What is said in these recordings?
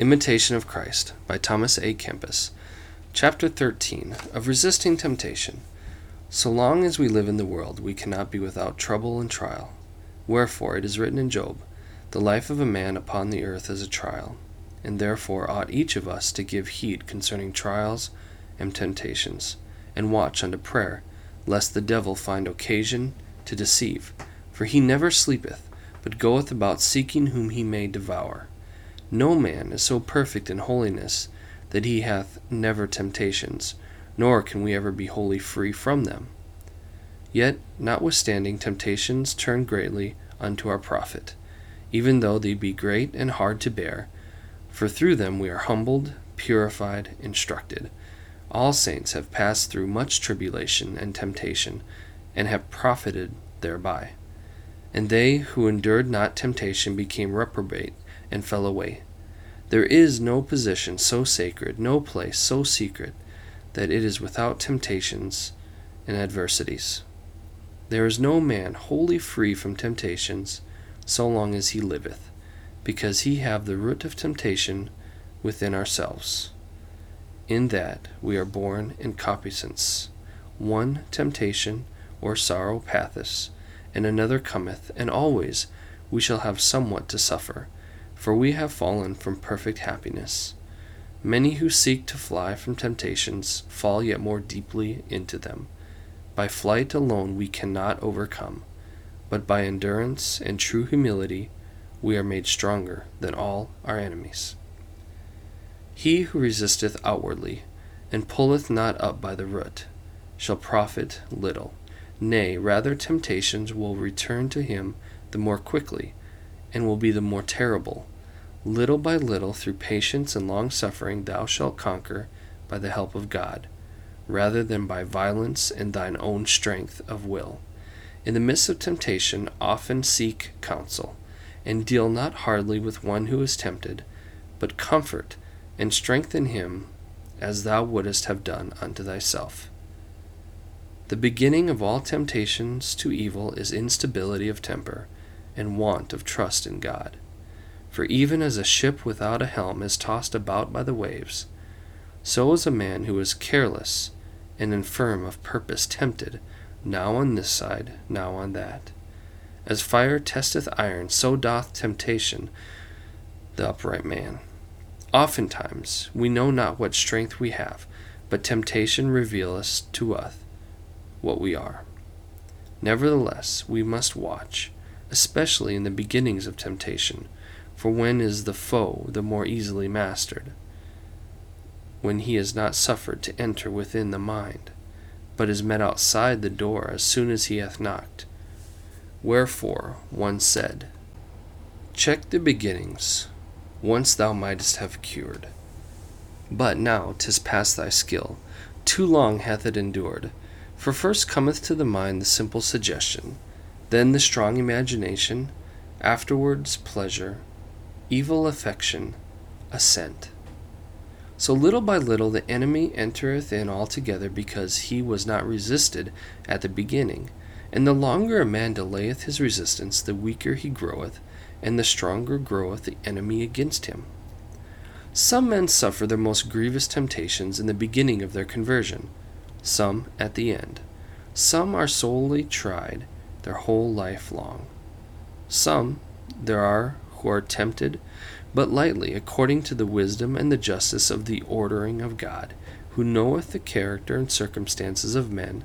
Imitation of Christ by Thomas à Kempis. Chapter 13 of Resisting Temptation. So long as we live in the world, we cannot be without trouble and trial. Wherefore it is written in Job, The life of a man upon the earth is a trial, and therefore ought each of us to give heed concerning trials and temptations, and watch unto prayer, lest the devil find occasion to deceive. For he never sleepeth, but goeth about seeking whom he may devour. No man is so perfect in holiness that he hath never temptations, nor can we ever be wholly free from them. Yet, notwithstanding, temptations turn greatly unto our profit, even though they be great and hard to bear, for through them we are humbled, purified, instructed. All saints have passed through much tribulation and temptation, and have profited thereby. And they who endured not temptation became reprobate and fell away. There is no position so sacred, no place so secret, that it is without temptations and adversities. There is no man wholly free from temptations so long as he liveth, because he have the root of temptation within ourselves. In that we are born in concupiscence. One temptation or sorrow passeth, and another cometh, and always we shall have somewhat to suffer, for we have fallen from perfect happiness. Many who seek to fly from temptations fall yet more deeply into them. By flight alone we cannot overcome, but by endurance and true humility we are made stronger than all our enemies. He who resisteth outwardly, and pulleth not up by the root, shall profit little. Nay, rather temptations will return to him the more quickly, and will be the more terrible. Little by little, through patience and long suffering, thou shalt conquer by the help of God, rather than by violence and thine own strength of will. In the midst of temptation, often seek counsel, and deal not hardly with one who is tempted, but comfort and strengthen him as thou wouldst have done unto thyself. The beginning of all temptations to evil is instability of temper and want of trust in God. For even as a ship without a helm is tossed about by the waves, so is a man who is careless and infirm of purpose tempted, now on this side, now on that. As fire testeth iron, so doth temptation the upright man. Oftentimes we know not what strength we have, but temptation revealeth to us what we are. Nevertheless, we must watch, especially in the beginnings of temptation, for when is the foe the more easily mastered? When he is not suffered to enter within the mind, but is met outside the door as soon as he hath knocked. Wherefore one said, Check the beginnings, once thou mightest have cured. But now 'tis past thy skill, too long hath it endured. For first cometh to the mind the simple suggestion, then the strong imagination, afterwards pleasure, evil affection, assent. So little by little the enemy entereth in altogether because he was not resisted at the beginning. And the longer a man delayeth his resistance, the weaker he groweth, and the stronger groweth the enemy against him. Some men suffer their most grievous temptations in the beginning of their conversion, some at the end. Some are sorely tried their whole life long. Some there are who are tempted, but lightly, according to the wisdom and the justice of the ordering of God, who knoweth the character and circumstances of men,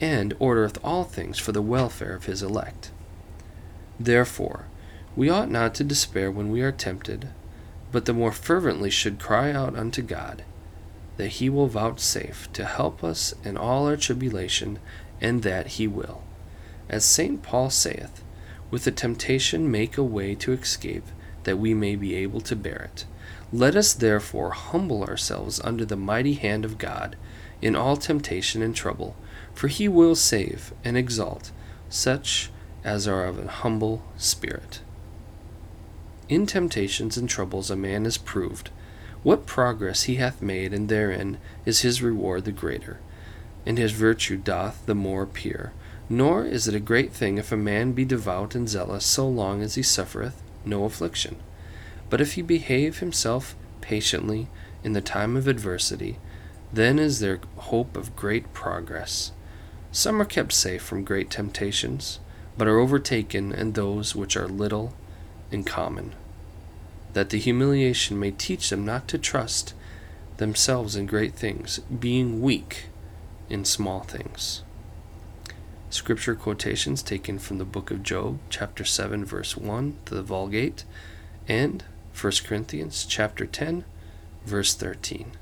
and ordereth all things for the welfare of his elect. Therefore, we ought not to despair when we are tempted, but the more fervently should cry out unto God, that he will vouchsafe to help us in all our tribulation, and that he will. As St. Paul saith, with the temptation make a way to escape, that we may be able to bear it. Let us therefore humble ourselves under the mighty hand of God in all temptation and trouble, for he will save and exalt such as are of an humble spirit. In temptations and troubles a man is proved. What progress he hath made, and therein is his reward the greater, and his virtue doth the more appear. Nor is it a great thing if a man be devout and zealous so long as he suffereth no affliction. But if he behave himself patiently in the time of adversity, then is there hope of great progress. Some are kept safe from great temptations, but are overtaken in those which are little and common, that the humiliation may teach them not to trust themselves in great things, being weak in small things. Scripture quotations taken from the book of Job, chapter 7, verse 1 the Vulgate, and 1 Corinthians chapter 10, verse 13.